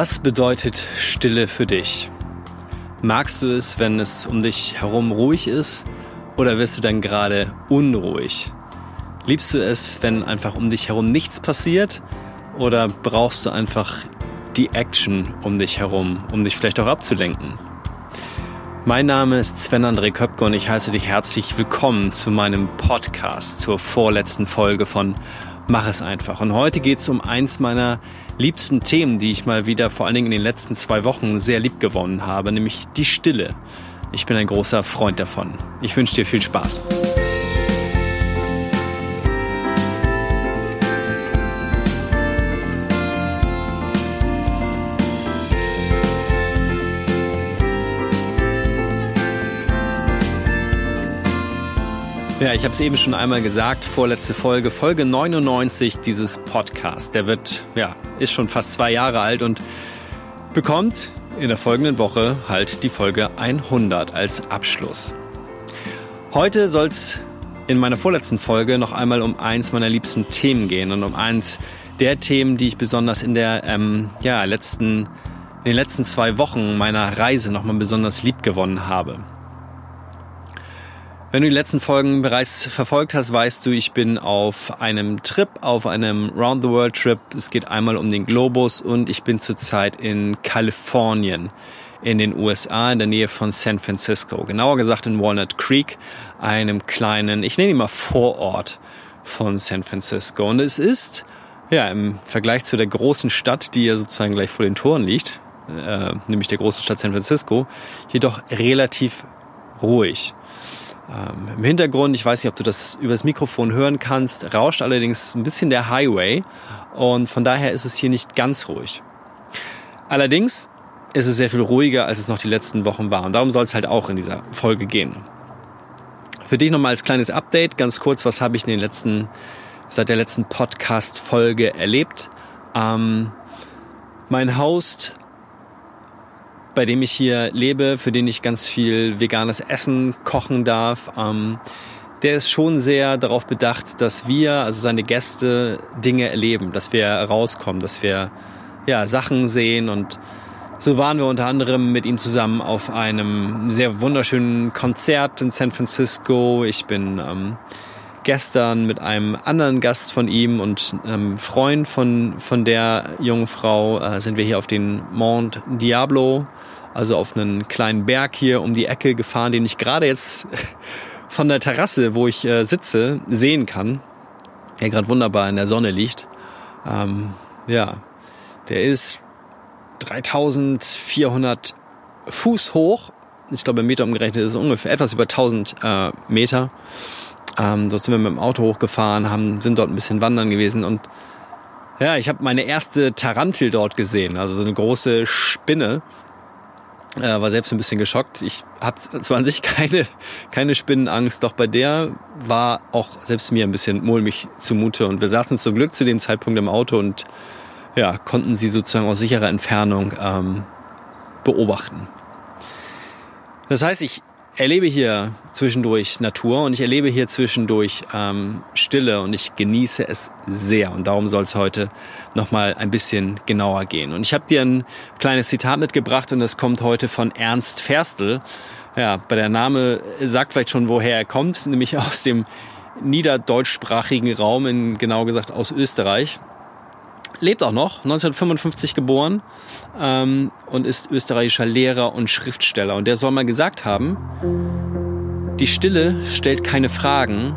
Was bedeutet Stille für dich? Magst du es, wenn es um dich herum ruhig ist oder wirst du dann gerade unruhig? Liebst du es, wenn einfach um dich herum nichts passiert oder brauchst du einfach die Action um dich herum, um dich vielleicht auch abzulenken? Mein Name ist Sven André Köpke und ich heiße dich herzlich willkommen zu meinem Podcast, zur vorletzten Folge von Mach es einfach. Und heute geht es um eins meiner liebsten Themen, die ich mal wieder vor allen Dingen in den letzten zwei Wochen sehr lieb gewonnen habe, nämlich die Stille. Ich bin ein großer Freund davon. Ich wünsche dir viel Spaß. Ja, ich habe es eben schon einmal gesagt, vorletzte Folge, Folge 99 dieses Podcasts. Der wird, ja, ist schon fast zwei Jahre alt und bekommt in der folgenden Woche halt die Folge 100 als Abschluss. Heute soll es in meiner vorletzten Folge noch einmal um eins meiner liebsten Themen gehen und um eins der Themen, die ich besonders in der ähm, ja, letzten, in den letzten zwei Wochen meiner Reise nochmal besonders lieb gewonnen habe. Wenn du die letzten Folgen bereits verfolgt hast, weißt du, ich bin auf einem Trip, auf einem Round the World Trip. Es geht einmal um den Globus und ich bin zurzeit in Kalifornien in den USA in der Nähe von San Francisco. Genauer gesagt in Walnut Creek, einem kleinen, ich nenne ihn mal Vorort von San Francisco. Und es ist, ja, im Vergleich zu der großen Stadt, die ja sozusagen gleich vor den Toren liegt, äh, nämlich der großen Stadt San Francisco, jedoch relativ ruhig. Ähm, Im Hintergrund, ich weiß nicht, ob du das über das Mikrofon hören kannst, rauscht allerdings ein bisschen der Highway und von daher ist es hier nicht ganz ruhig. Allerdings ist es sehr viel ruhiger, als es noch die letzten Wochen war und darum soll es halt auch in dieser Folge gehen. Für dich nochmal als kleines Update, ganz kurz, was habe ich in den letzten, seit der letzten Podcast-Folge erlebt? Ähm, mein Host bei dem ich hier lebe, für den ich ganz viel veganes Essen kochen darf. Ähm, der ist schon sehr darauf bedacht, dass wir, also seine Gäste, Dinge erleben, dass wir rauskommen, dass wir ja, Sachen sehen und so waren wir unter anderem mit ihm zusammen auf einem sehr wunderschönen Konzert in San Francisco. Ich bin ähm, gestern mit einem anderen Gast von ihm und einem Freund von, von der jungen Frau äh, sind wir hier auf den Mont Diablo also auf einen kleinen Berg hier um die Ecke gefahren, den ich gerade jetzt von der Terrasse, wo ich äh, sitze, sehen kann. Der gerade wunderbar in der Sonne liegt. Ähm, ja, der ist 3400 Fuß hoch. Ich glaube, im Meter umgerechnet ist es ungefähr etwas über 1000 äh, Meter. Ähm, dort sind wir mit dem Auto hochgefahren, haben, sind dort ein bisschen wandern gewesen und ja, ich habe meine erste Tarantel dort gesehen, also so eine große Spinne. Äh, war selbst ein bisschen geschockt. Ich habe zwar an sich keine, keine Spinnenangst, doch bei der war auch selbst mir ein bisschen mulmig zumute. Und wir saßen zum Glück zu dem Zeitpunkt im Auto und ja, konnten sie sozusagen aus sicherer Entfernung ähm, beobachten. Das heißt, ich erlebe hier zwischendurch Natur und ich erlebe hier zwischendurch ähm, Stille und ich genieße es sehr. Und darum soll es heute nochmal ein bisschen genauer gehen. Und ich habe dir ein kleines Zitat mitgebracht und das kommt heute von Ernst Ferstel. Ja, bei der Name sagt vielleicht schon, woher er kommt, nämlich aus dem niederdeutschsprachigen Raum, in, genau gesagt aus Österreich lebt auch noch, 1955 geboren ähm, und ist österreichischer Lehrer und Schriftsteller. Und der soll mal gesagt haben, die Stille stellt keine Fragen,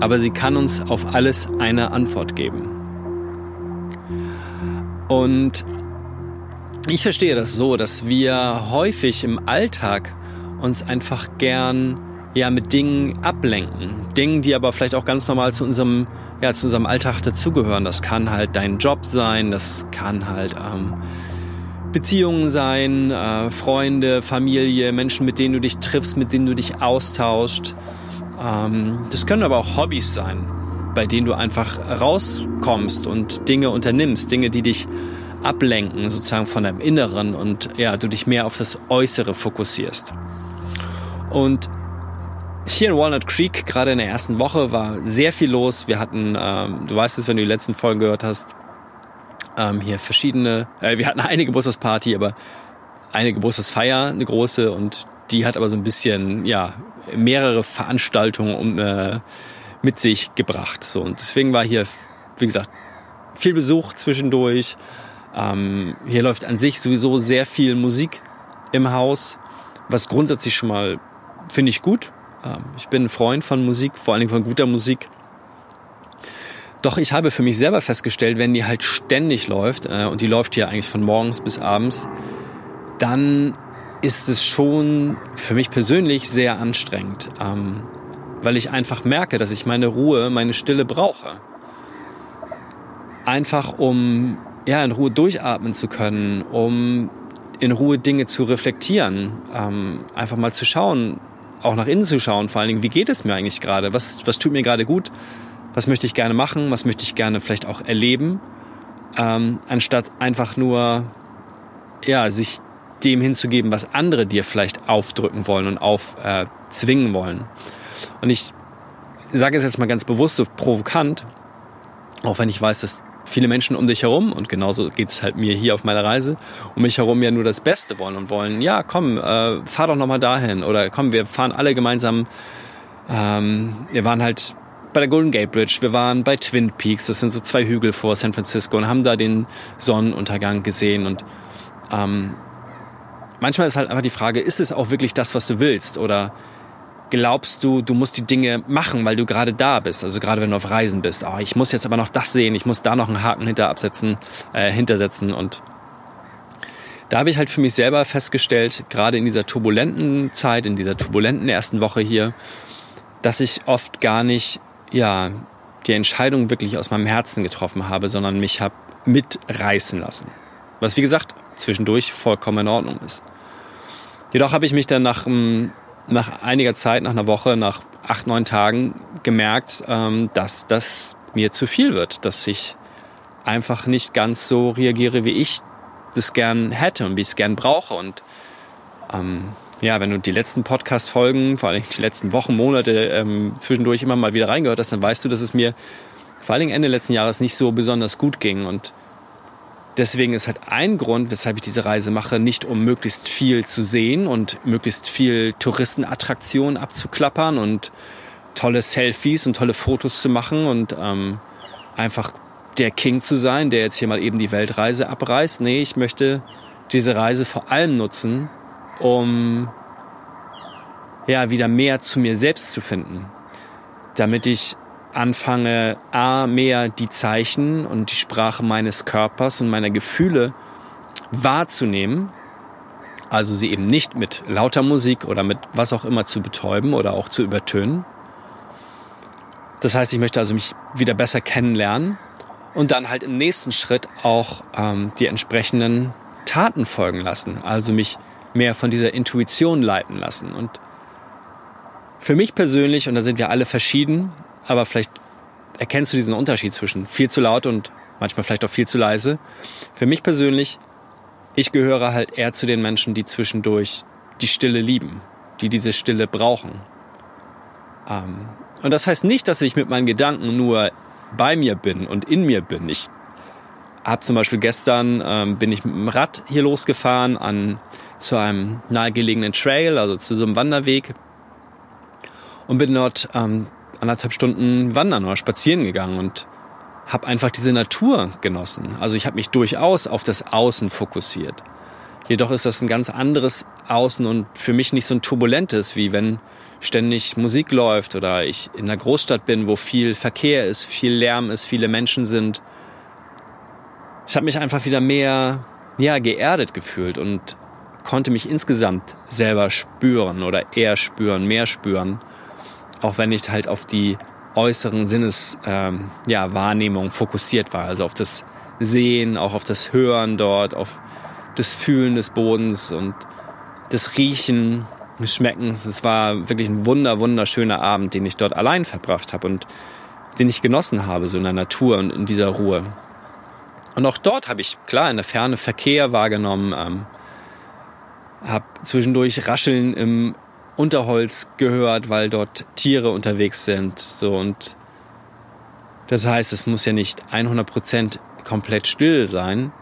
aber sie kann uns auf alles eine Antwort geben. Und ich verstehe das so, dass wir häufig im Alltag uns einfach gern ja mit Dingen ablenken. Dingen, die aber vielleicht auch ganz normal zu unserem, ja, zu unserem Alltag dazugehören. Das kann halt dein Job sein, das kann halt ähm, Beziehungen sein, äh, Freunde, Familie, Menschen, mit denen du dich triffst, mit denen du dich austauscht. Ähm, das können aber auch Hobbys sein, bei denen du einfach rauskommst und Dinge unternimmst, Dinge, die dich ablenken, sozusagen von deinem Inneren und ja, du dich mehr auf das Äußere fokussierst. Und hier in Walnut Creek, gerade in der ersten Woche, war sehr viel los. Wir hatten, ähm, du weißt es, wenn du die letzten Folgen gehört hast, Ähm, hier verschiedene, äh, wir hatten eine Geburtstagsparty, aber eine Geburtstagsfeier, eine große, und die hat aber so ein bisschen, ja, mehrere Veranstaltungen um, äh, mit sich gebracht. So, und deswegen war hier, wie gesagt, viel Besuch zwischendurch. Ähm, hier läuft an sich sowieso sehr viel Musik im Haus, was grundsätzlich schon mal finde ich gut. Ähm, ich bin ein Freund von Musik, vor Dingen von guter Musik. Doch ich habe für mich selber festgestellt, wenn die halt ständig läuft, äh, und die läuft hier eigentlich von morgens bis abends, dann ist es schon für mich persönlich sehr anstrengend, ähm, weil ich einfach merke, dass ich meine Ruhe, meine Stille brauche. Einfach um ja, in Ruhe durchatmen zu können, um in Ruhe Dinge zu reflektieren, ähm, einfach mal zu schauen, auch nach innen zu schauen, vor allen Dingen, wie geht es mir eigentlich gerade, was, was tut mir gerade gut, was möchte ich gerne machen, was möchte ich gerne vielleicht auch erleben, ähm, anstatt einfach nur ja, sich dem hinzugeben, was andere dir vielleicht aufdrücken wollen und aufzwingen äh, wollen. Und ich sage es jetzt mal ganz bewusst, so provokant, auch wenn ich weiß, dass viele Menschen um dich herum, und genauso geht es halt mir hier auf meiner Reise, um mich herum ja nur das Beste wollen und wollen, ja, komm, äh, fahr doch nochmal dahin. Oder komm, wir fahren alle gemeinsam. Ähm, wir waren halt bei der Golden Gate Bridge, wir waren bei Twin Peaks, das sind so zwei Hügel vor San Francisco und haben da den Sonnenuntergang gesehen. Und ähm, manchmal ist halt einfach die Frage, ist es auch wirklich das, was du willst? Oder glaubst du, du musst die Dinge machen, weil du gerade da bist, also gerade wenn du auf Reisen bist. Oh, ich muss jetzt aber noch das sehen, ich muss da noch einen Haken hinter absetzen, äh, hintersetzen und da habe ich halt für mich selber festgestellt, gerade in dieser turbulenten Zeit, in dieser turbulenten ersten Woche hier, dass ich oft gar nicht, ja, die Entscheidung wirklich aus meinem Herzen getroffen habe, sondern mich habe mitreißen lassen. Was wie gesagt zwischendurch vollkommen in Ordnung ist. Jedoch habe ich mich dann nach einem nach einiger Zeit, nach einer Woche, nach acht, neun Tagen gemerkt, ähm, dass das mir zu viel wird, dass ich einfach nicht ganz so reagiere, wie ich das gern hätte und wie ich es gern brauche. Und ähm, ja, wenn du die letzten Podcast-Folgen, vor allem die letzten Wochen, Monate ähm, zwischendurch immer mal wieder reingehört hast, dann weißt du, dass es mir vor allem Ende letzten Jahres nicht so besonders gut ging. Und deswegen ist halt ein Grund, weshalb ich diese Reise mache, nicht um möglichst viel zu sehen und möglichst viel Touristenattraktionen abzuklappern und tolle Selfies und tolle Fotos zu machen und ähm, einfach der King zu sein, der jetzt hier mal eben die Weltreise abreißt. Nee, ich möchte diese Reise vor allem nutzen, um ja wieder mehr zu mir selbst zu finden, damit ich anfange, a, mehr die Zeichen und die Sprache meines Körpers und meiner Gefühle wahrzunehmen, also sie eben nicht mit lauter Musik oder mit was auch immer zu betäuben oder auch zu übertönen. Das heißt, ich möchte also mich wieder besser kennenlernen und dann halt im nächsten Schritt auch ähm, die entsprechenden Taten folgen lassen, also mich mehr von dieser Intuition leiten lassen. Und für mich persönlich, und da sind wir alle verschieden, aber vielleicht erkennst du diesen Unterschied zwischen viel zu laut und manchmal vielleicht auch viel zu leise. Für mich persönlich, ich gehöre halt eher zu den Menschen, die zwischendurch die Stille lieben, die diese Stille brauchen. Ähm, und das heißt nicht, dass ich mit meinen Gedanken nur bei mir bin und in mir bin. Ich habe zum Beispiel gestern ähm, bin ich mit dem Rad hier losgefahren an zu einem nahegelegenen Trail, also zu so einem Wanderweg und bin dort ähm, anderthalb Stunden wandern oder spazieren gegangen und habe einfach diese Natur genossen. Also ich habe mich durchaus auf das Außen fokussiert. Jedoch ist das ein ganz anderes Außen und für mich nicht so ein turbulentes, wie wenn ständig Musik läuft oder ich in einer Großstadt bin, wo viel Verkehr ist, viel Lärm ist, viele Menschen sind. Ich habe mich einfach wieder mehr ja, geerdet gefühlt und konnte mich insgesamt selber spüren oder eher spüren, mehr spüren auch wenn ich halt auf die äußeren Sinneswahrnehmungen ähm, ja, fokussiert war. Also auf das Sehen, auch auf das Hören dort, auf das Fühlen des Bodens und das Riechen, des Schmeckens. Es war wirklich ein wunder, wunderschöner Abend, den ich dort allein verbracht habe und den ich genossen habe, so in der Natur und in dieser Ruhe. Und auch dort habe ich klar in der Ferne Verkehr wahrgenommen, ähm, habe zwischendurch Rascheln im Unterholz gehört, weil dort Tiere unterwegs sind. So und das heißt, es muss ja nicht 100% komplett still sein.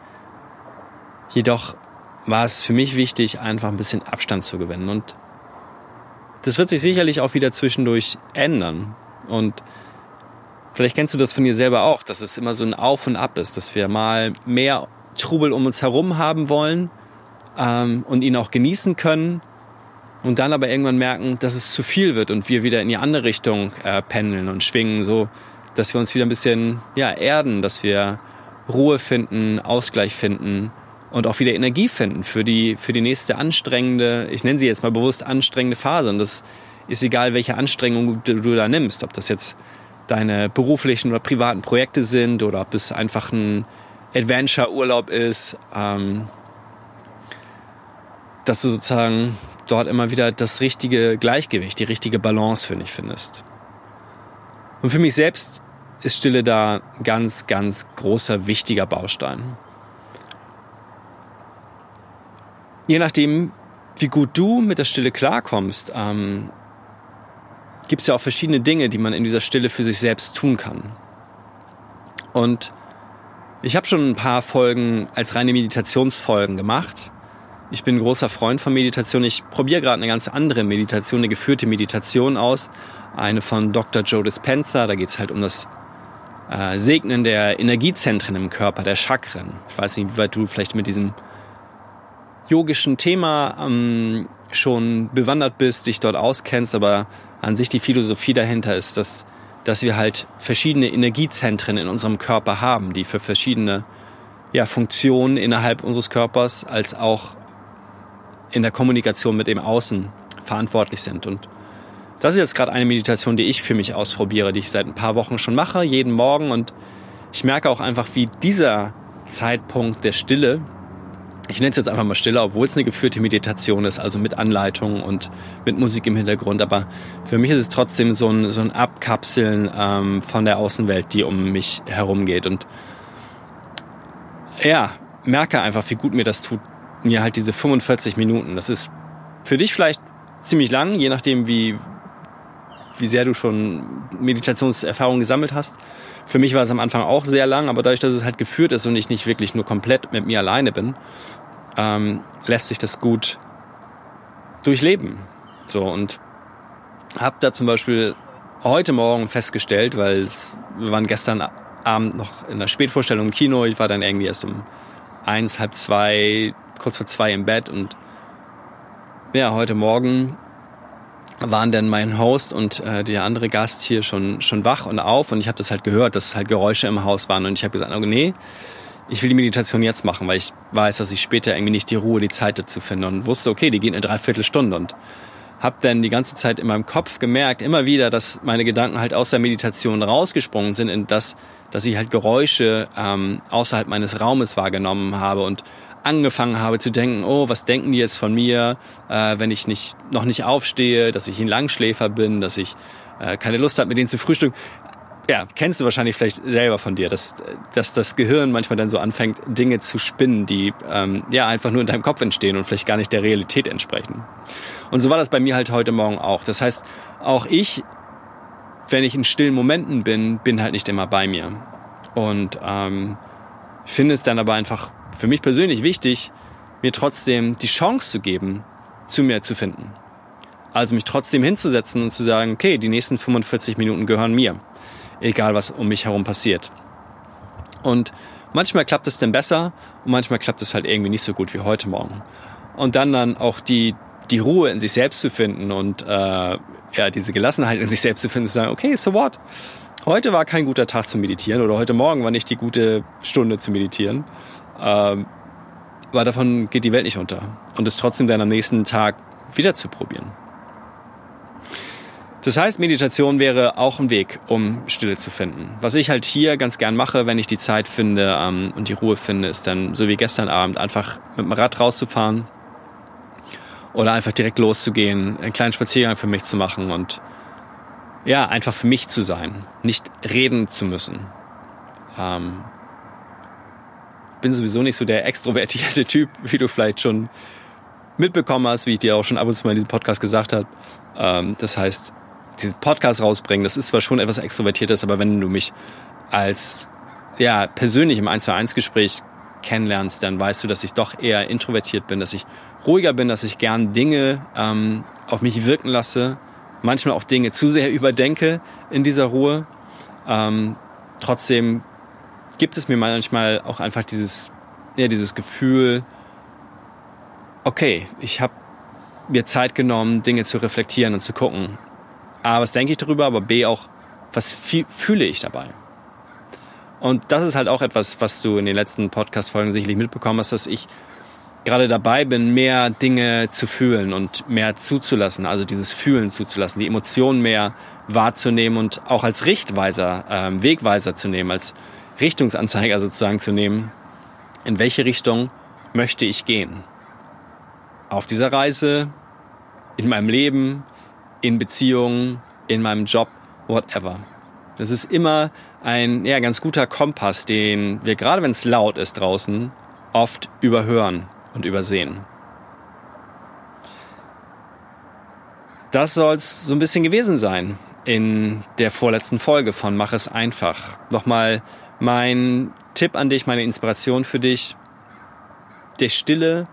Jedoch war es für mich wichtig, einfach ein bisschen Abstand zu gewinnen. Und das wird sich sicherlich auch wieder zwischendurch ändern. Und vielleicht kennst du das von dir selber auch, dass es immer so ein Auf und Ab ist, dass wir mal mehr Trubel um uns herum haben wollen ähm, und ihn auch genießen können und dann aber irgendwann merken, dass es zu viel wird und wir wieder in die andere Richtung äh, pendeln und schwingen, so dass wir uns wieder ein bisschen ja, erden, dass wir Ruhe finden, Ausgleich finden und auch wieder Energie finden für die, für die nächste anstrengende, ich nenne sie jetzt mal bewusst anstrengende Phase. Und das ist egal, welche Anstrengung du, du da nimmst, ob das jetzt deine beruflichen oder privaten Projekte sind oder ob es einfach ein Adventure-Urlaub ist, ähm, dass du sozusagen dort immer wieder das richtige Gleichgewicht, die richtige Balance für dich findest. Und für mich selbst ist Stille da ganz, ganz großer, wichtiger Baustein. Je nachdem, wie gut du mit der Stille klarkommst, ähm, gibt es ja auch verschiedene Dinge, die man in dieser Stille für sich selbst tun kann. Und ich habe schon ein paar Folgen als reine Meditationsfolgen gemacht. Ich bin großer Freund von Meditation. Ich probiere gerade eine ganz andere Meditation, eine geführte Meditation aus. Eine von Dr. Joe Dispenza. Da geht es halt um das äh, Segnen der Energiezentren im Körper, der Chakren. Ich weiß nicht, wie weit du vielleicht mit diesem yogischen Thema ähm, schon bewandert bist, dich dort auskennst, aber an sich die Philosophie dahinter ist, dass, dass wir halt verschiedene Energiezentren in unserem Körper haben, die für verschiedene ja, Funktionen innerhalb unseres Körpers als auch in der Kommunikation mit dem Außen verantwortlich sind. Und das ist jetzt gerade eine Meditation, die ich für mich ausprobiere, die ich seit ein paar Wochen schon mache, jeden Morgen. Und ich merke auch einfach, wie dieser Zeitpunkt der Stille, ich nenne es jetzt einfach mal Stille, obwohl es eine geführte Meditation ist, also mit Anleitung und mit Musik im Hintergrund. Aber für mich ist es trotzdem so ein, so ein Abkapseln ähm, von der Außenwelt, die um mich herum geht. Und ja, merke einfach, wie gut mir das tut, mir halt diese 45 Minuten. Das ist für dich vielleicht ziemlich lang, je nachdem, wie, wie sehr du schon Meditationserfahrung gesammelt hast. Für mich war es am Anfang auch sehr lang, aber dadurch, dass es halt geführt ist und ich nicht wirklich nur komplett mit mir alleine bin, ähm, lässt sich das gut durchleben. So und habe da zum Beispiel heute Morgen festgestellt, weil es, wir waren gestern Abend noch in der Spätvorstellung im Kino. Ich war dann irgendwie erst um eins, halb zwei, kurz vor zwei im Bett und ja, heute Morgen waren dann mein Host und äh, der andere Gast hier schon, schon wach und auf und ich habe das halt gehört, dass halt Geräusche im Haus waren und ich habe gesagt, oh, nee, ich will die Meditation jetzt machen, weil ich weiß, dass ich später irgendwie nicht die Ruhe, die Zeit dazu finde und wusste, okay, die geht eine Dreiviertelstunde und habe dann die ganze Zeit in meinem Kopf gemerkt, immer wieder, dass meine Gedanken halt aus der Meditation rausgesprungen sind in das, dass ich halt Geräusche ähm, außerhalb meines Raumes wahrgenommen habe und angefangen habe zu denken, oh, was denken die jetzt von mir, äh, wenn ich nicht, noch nicht aufstehe, dass ich ein Langschläfer bin, dass ich äh, keine Lust habe, mit denen zu frühstücken. Ja, kennst du wahrscheinlich vielleicht selber von dir, dass, dass das Gehirn manchmal dann so anfängt, Dinge zu spinnen, die ähm, ja einfach nur in deinem Kopf entstehen und vielleicht gar nicht der Realität entsprechen. Und so war das bei mir halt heute Morgen auch. Das heißt, auch ich, wenn ich in stillen Momenten bin, bin halt nicht immer bei mir. Und ähm, finde es dann aber einfach für mich persönlich wichtig, mir trotzdem die Chance zu geben, zu mir zu finden. Also mich trotzdem hinzusetzen und zu sagen, okay, die nächsten 45 Minuten gehören mir. Egal, was um mich herum passiert. Und manchmal klappt es dann besser und manchmal klappt es halt irgendwie nicht so gut wie heute Morgen. Und dann dann auch die, die Ruhe in sich selbst zu finden und äh, ja, diese Gelassenheit in sich selbst zu finden, zu sagen, okay, so what? Heute war kein guter Tag zu meditieren oder heute Morgen war nicht die gute Stunde zu meditieren. Ähm, aber davon geht die Welt nicht unter. Und es trotzdem dann am nächsten Tag wieder zu probieren. Das heißt, Meditation wäre auch ein Weg, um Stille zu finden. Was ich halt hier ganz gern mache, wenn ich die Zeit finde ähm, und die Ruhe finde, ist dann, so wie gestern Abend, einfach mit dem Rad rauszufahren oder einfach direkt loszugehen, einen kleinen Spaziergang für mich zu machen und ja, einfach für mich zu sein, nicht reden zu müssen. Ähm, bin sowieso nicht so der extrovertierte Typ, wie du vielleicht schon mitbekommen hast, wie ich dir auch schon ab und zu mal in diesem Podcast gesagt habe. Ähm, das heißt, diesen Podcast rausbringen, das ist zwar schon etwas Extrovertiertes, aber wenn du mich als ja, persönlich im 1 zu 1 Gespräch kennenlernst, dann weißt du, dass ich doch eher introvertiert bin, dass ich ruhiger bin, dass ich gern Dinge ähm, auf mich wirken lasse, manchmal auch Dinge zu sehr überdenke in dieser Ruhe. Ähm, trotzdem gibt es mir manchmal auch einfach dieses, ja, dieses Gefühl, okay, ich habe mir Zeit genommen, Dinge zu reflektieren und zu gucken. A, was denke ich darüber, aber B auch, was fühle ich dabei? Und das ist halt auch etwas, was du in den letzten Podcast-Folgen sicherlich mitbekommen hast, dass ich gerade dabei bin, mehr Dinge zu fühlen und mehr zuzulassen, also dieses Fühlen zuzulassen, die Emotionen mehr wahrzunehmen und auch als Richtweiser, äh, Wegweiser zu nehmen, als Richtungsanzeiger sozusagen zu nehmen. In welche Richtung möchte ich gehen? Auf dieser Reise, in meinem Leben, in Beziehungen, in meinem Job, whatever. Das ist immer ein ja, ganz guter Kompass, den wir gerade wenn es laut ist draußen, oft überhören und übersehen. Das soll es so ein bisschen gewesen sein in der vorletzten Folge von Mach es einfach. Nochmal mein Tipp an dich, meine Inspiration für dich. Der Stille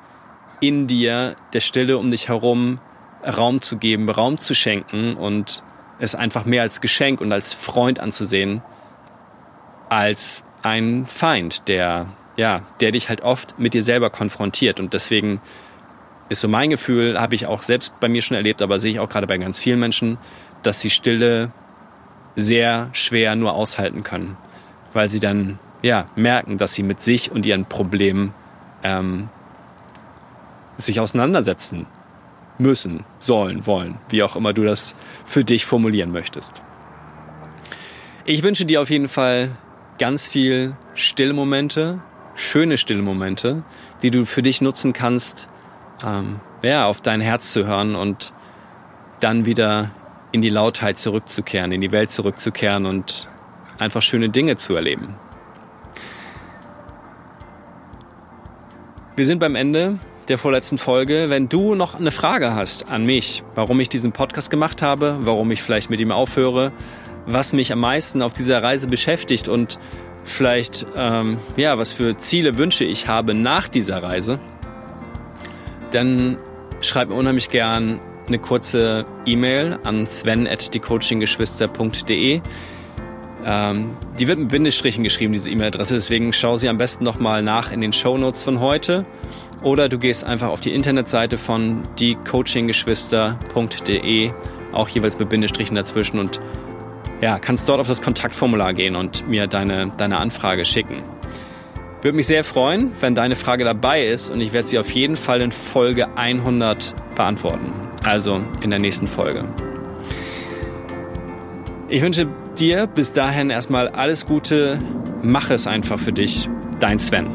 in dir, der Stille um dich herum Raum zu geben, Raum zu schenken und es einfach mehr als Geschenk und als Freund anzusehen, als ein Feind, der, ja, der dich halt oft mit dir selber konfrontiert. Und deswegen ist so mein Gefühl, habe ich auch selbst bei mir schon erlebt, aber sehe ich auch gerade bei ganz vielen Menschen, dass sie Stille sehr schwer nur aushalten können, weil sie dann ja merken, dass sie mit sich und ihren Problemen ähm, sich auseinandersetzen müssen, sollen, wollen, wie auch immer du das für dich formulieren möchtest. Ich wünsche dir auf jeden Fall ganz viel Stillmomente, schöne Stillmomente, die du für dich nutzen kannst, ähm, ja, auf dein Herz zu hören und dann wieder in die Lautheit zurückzukehren, in die Welt zurückzukehren und einfach schöne Dinge zu erleben. Wir sind beim Ende der vorletzten Folge. Wenn du noch eine Frage hast an mich, warum ich diesen Podcast gemacht habe, warum ich vielleicht mit ihm aufhöre, was mich am meisten auf dieser Reise beschäftigt und vielleicht, ähm, ja, was für Ziele, Wünsche ich habe nach dieser Reise, dann schreib mir unheimlich gern eine kurze E-Mail an sven.diecoachinggeschwister.de. Ähm, die wird mit Bindestrichen geschrieben, diese E-Mail-Adresse, deswegen schau sie am besten nochmal nach in den Show Notes von heute. Oder du gehst einfach auf die Internetseite von diecoachinggeschwister.de, auch jeweils mit Bindestrichen dazwischen und ja, kannst dort auf das Kontaktformular gehen und mir deine, deine Anfrage schicken. Würde mich sehr freuen, wenn deine Frage dabei ist und ich werde sie auf jeden Fall in Folge 100 beantworten. Also in der nächsten Folge. Ich wünsche dir bis dahin erstmal alles Gute. Mach es einfach für dich. Dein Sven.